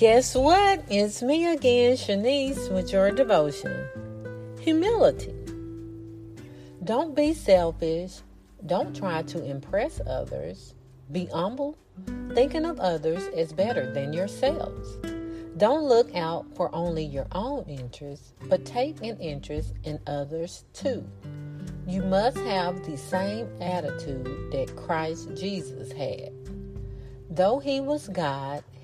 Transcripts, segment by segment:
Guess what? It's me again, Shanese, with your devotion. Humility. Don't be selfish. Don't try to impress others. Be humble, thinking of others as better than yourselves. Don't look out for only your own interests, but take an interest in others too. You must have the same attitude that Christ Jesus had. Though he was God,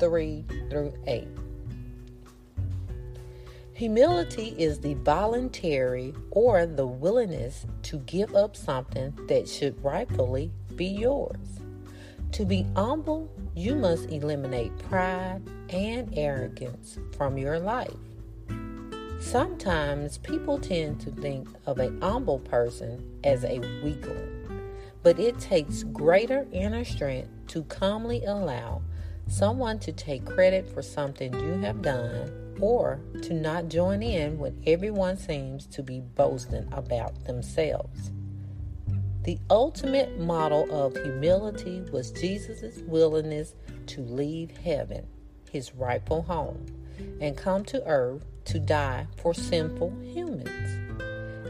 3 through 8. Humility is the voluntary or the willingness to give up something that should rightfully be yours. To be humble, you must eliminate pride and arrogance from your life. Sometimes people tend to think of a humble person as a weakling, but it takes greater inner strength to calmly allow someone to take credit for something you have done or to not join in when everyone seems to be boasting about themselves. The ultimate model of humility was Jesus' willingness to leave heaven, his rightful home, and come to earth to die for sinful humans.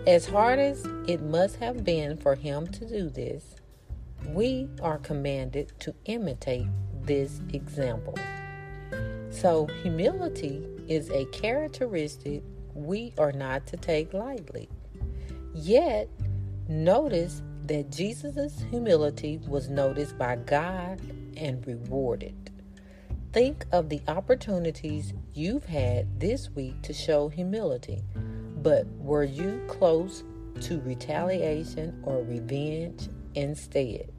As hard as it must have been for him to do this, we are commanded to imitate this example. So, humility is a characteristic we are not to take lightly. Yet, notice that Jesus' humility was noticed by God and rewarded. Think of the opportunities you've had this week to show humility, but were you close to retaliation or revenge instead?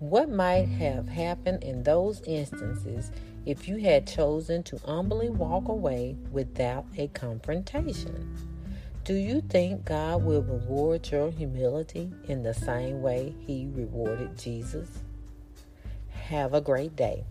What might mm-hmm. have happened in those instances if you had chosen to humbly walk away without a confrontation? Do you think God will reward your humility in the same way He rewarded Jesus? Have a great day.